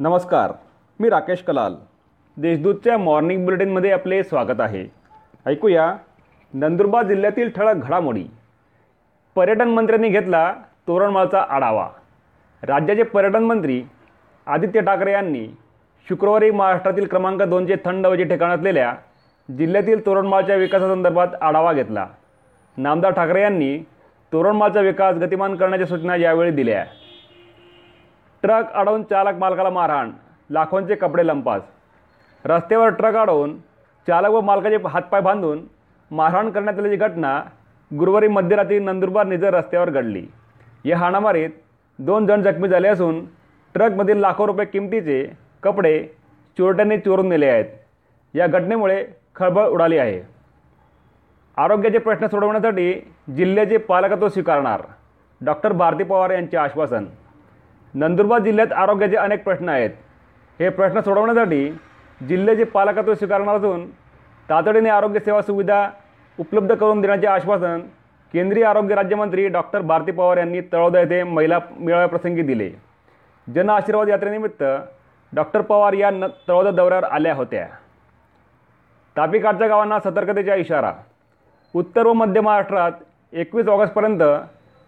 नमस्कार मी राकेश कलाल. देशदूतच्या मॉर्निंग बुलेटिनमध्ये आपले स्वागत आहे. ऐकूया नंदुरबार जिल्ह्यातील ठळक घडामोडी. पर्यटन मंत्र्यांनी घेतला तोरणमाळचा आढावा. राज्याचे पर्यटन मंत्री आदित्य ठाकरे यांनी शुक्रवारी महाराष्ट्रातील क्रमांक दोनचे थंड हवेचे ठिकाण असलेल्या जिल्ह्यातील तोरणमाळच्या विकासासंदर्भात आढावा घेतला. नामदार ठाकरे यांनी तोरणमाळचा विकास गतिमान करण्याच्या सूचना यावेळी दिल्या. ट्रक अडवून चालक मालकाला मारहाण लाखोंचे कपडे लंपास. रस्त्यावर ट्रक अडवून चालक व मालकाचे हातपाय बांधून मारहाण करण्यात आल्याची घटना गुरुवारी मध्यरात्री नंदुरबार निजर रस्त्यावर घडली. या हाणामारीत दोन जण जखमी झाले असून ट्रकमधील लाखो रुपये किमतीचे कपडे चोरट्यांनी चोरून नेले आहेत. या घटनेमुळे खळबळ उडाली आहे. आरोग्याचे प्रश्न सोडवण्यासाठी जिल्ह्याचे पालकत्व स्वीकारणार. डॉक्टर भारती पवार यांचे आश्वासन. नंदुरबार जिल्ह्यात आरोग्याचे अनेक प्रश्न आहेत. हे प्रश्न सोडवण्यासाठी जिल्ह्याचे पालकत्व स्वीकारणार असून तातडीने आरोग्य सेवा सुविधा उपलब्ध करून देण्याचे आश्वासन केंद्रीय आरोग्य राज्यमंत्री डॉक्टर भारती पवार यांनी तळोदा येथे महिला मेळाव्याप्रसंगी दिले. जन आशीर्वाद यात्रेनिमित्त डॉक्टर पवार या न तळोदा दौऱ्यावर आल्या होत्या. तापीकाठच्या गावांना सतर्कतेचा इशारा. उत्तर व मध्य महाराष्ट्रात एकवीस ऑगस्टपर्यंत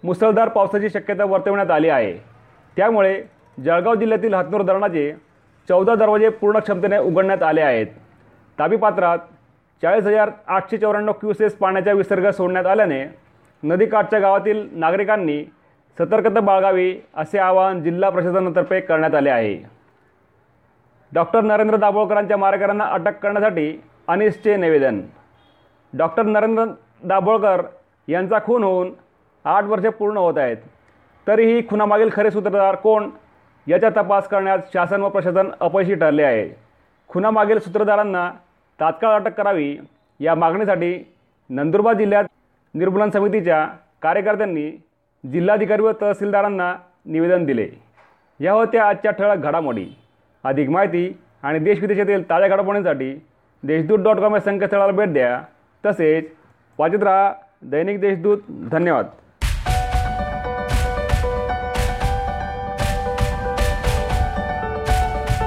मुसळधार पावसाची शक्यता वर्तवण्यात आली आहे. त्यामुळे जळगाव जिल्ह्यातील हातनूर धरणाचे चौदा दरवाजे पूर्ण क्षमतेने उघडण्यात आले आहेत. ताबीपात्रात चाळीस हजार आठशे चौऱ्याण्णव क्युसेस पाण्याचा विसर्ग सोडण्यात आल्याने नदीकाठच्या गावातील नागरिकांनी सतर्कता बाळगावी असे आवाहन जिल्हा प्रशासनातर्फे करण्यात आले आहे. डॉक्टर नरेंद्र दाभोळकरांच्या मारेकऱ्यांना अटक करण्यासाठी अनिसचे निवेदन. डॉक्टर नरेंद्र दाभोळकर यांचा खून होऊन आठ वर्षे पूर्ण होत आहेत. तरीही खुनामागील खरे सूत्रधार कोण याचा तपास करण्यात शासन व प्रशासन अपयशी ठरले आहे. खुनामागील सूत्रधारांना तात्काळ अटक करावी या मागणीसाठी नंदुरबार जिल्ह्यात निर्मूलन समितीच्या कार्यकर्त्यांनी जिल्हाधिकारी व तहसीलदारांना निवेदन दिले. या होत्या आजच्या ठळक घडामोडी. अधिक माहिती आणि देशविदेशातील ताज्या घडामोडींसाठी देशदूत डॉट कॉम या संकेतस्थळाला भेट द्या. तसेच वाचित राहा दैनिक देशदूत. धन्यवाद.